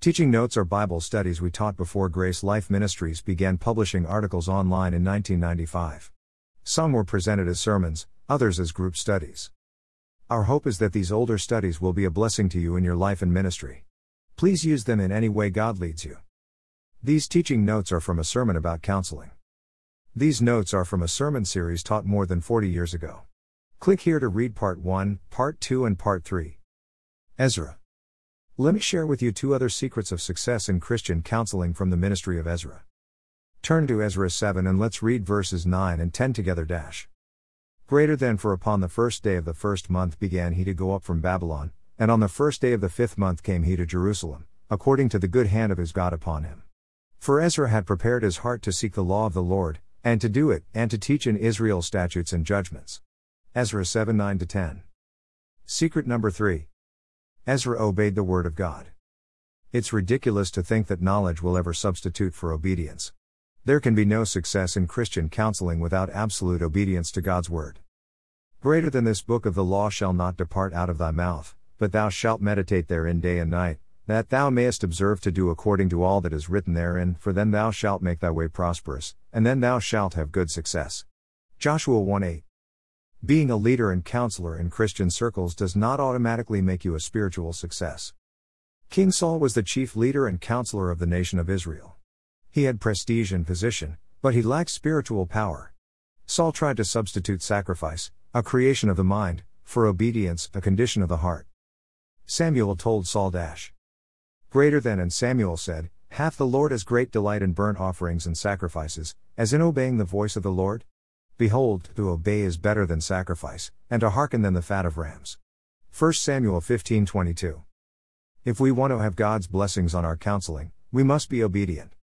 Teaching notes are Bible studies we taught before Grace Life Ministries began publishing articles online in 1995. Some were presented as sermons, others as group studies. Our hope is that these older studies will be a blessing to you in your life and ministry. Please use them in any way God leads you. These teaching notes are from a sermon about counseling. These notes are from a sermon series taught more than 40 years ago. Click here to read Part 1, Part 2, and Part 3. Ezra. Let me share with you two other secrets of success in Christian counseling from the ministry of Ezra. Turn to Ezra 7 and let's read verses 9 and 10 together. Dash. Greater than for upon the first day of the first month began he to go up from Babylon, and on the first day of the fifth month came he to Jerusalem, according to the good hand of his God upon him. For Ezra had prepared his heart to seek the law of the Lord, and to do it, and to teach in Israel statutes and judgments. Ezra 7 9 10. Secret number 3. Ezra obeyed the word of God. It's ridiculous to think that knowledge will ever substitute for obedience. There can be no success in Christian counseling without absolute obedience to God's word. Greater than this book of the law shall not depart out of thy mouth, but thou shalt meditate therein day and night, that thou mayest observe to do according to all that is written therein, for then thou shalt make thy way prosperous, and then thou shalt have good success. Joshua 1 8. Being a leader and counselor in Christian circles does not automatically make you a spiritual success. King Saul was the chief leader and counselor of the nation of Israel. He had prestige and position, but he lacked spiritual power. Saul tried to substitute sacrifice, a creation of the mind, for obedience, a condition of the heart. Samuel told Saul Dash. Greater than and Samuel said, Hath the Lord as great delight in burnt offerings and sacrifices, as in obeying the voice of the Lord? Behold, to obey is better than sacrifice, and to hearken than the fat of rams. 1 Samuel 15:22. If we want to have God's blessings on our counseling, we must be obedient.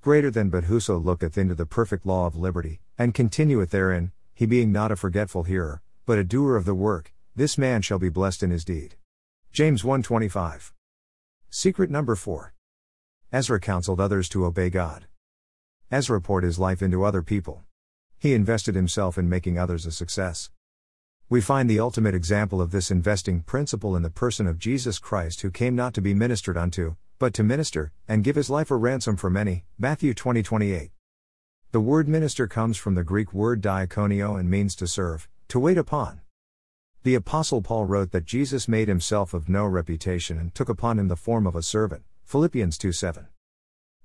Greater than but whoso looketh into the perfect law of liberty, and continueth therein, he being not a forgetful hearer, but a doer of the work, this man shall be blessed in his deed. James 1:25. Secret number 4. Ezra counseled others to obey God. Ezra poured his life into other people. He invested himself in making others a success. We find the ultimate example of this investing principle in the person of Jesus Christ who came not to be ministered unto, but to minister and give his life a ransom for many. Matthew 20:28. The word minister comes from the Greek word diakoneo and means to serve, to wait upon. The Apostle Paul wrote that Jesus made himself of no reputation and took upon him the form of a servant. Philippians 2 7.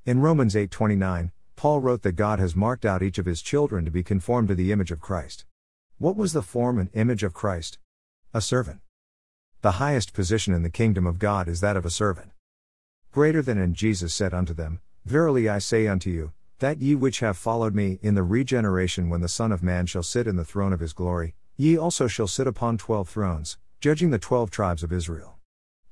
In Romans 8:29, Paul wrote that God has marked out each of his children to be conformed to the image of Christ. What was the form and image of Christ? A servant. The highest position in the kingdom of God is that of a servant. Greater than and Jesus said unto them, Verily I say unto you, that ye which have followed me in the regeneration when the Son of Man shall sit in the throne of his glory, Ye also shall sit upon twelve thrones, judging the twelve tribes of Israel.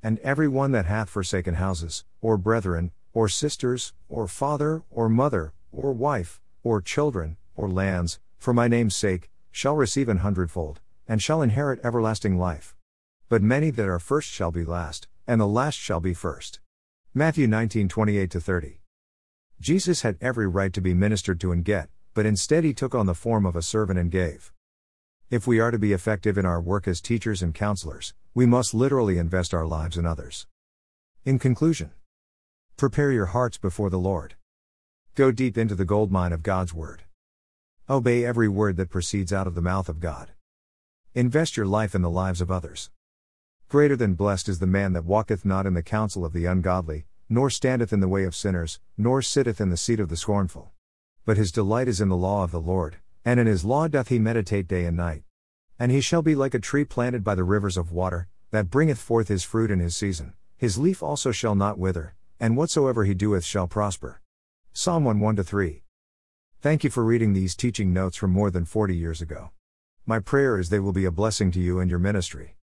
And every one that hath forsaken houses, or brethren, or sisters, or father, or mother, or wife, or children, or lands, for my name's sake, shall receive an hundredfold, and shall inherit everlasting life. But many that are first shall be last, and the last shall be first. Matthew 19 28 30. Jesus had every right to be ministered to and get, but instead he took on the form of a servant and gave. If we are to be effective in our work as teachers and counselors, we must literally invest our lives in others. In conclusion, prepare your hearts before the Lord. Go deep into the goldmine of God's Word. Obey every word that proceeds out of the mouth of God. Invest your life in the lives of others. Greater than blessed is the man that walketh not in the counsel of the ungodly, nor standeth in the way of sinners, nor sitteth in the seat of the scornful. But his delight is in the law of the Lord and in his law doth he meditate day and night. And he shall be like a tree planted by the rivers of water, that bringeth forth his fruit in his season, his leaf also shall not wither, and whatsoever he doeth shall prosper. Psalm 1 1 3. Thank you for reading these teaching notes from more than 40 years ago. My prayer is they will be a blessing to you and your ministry.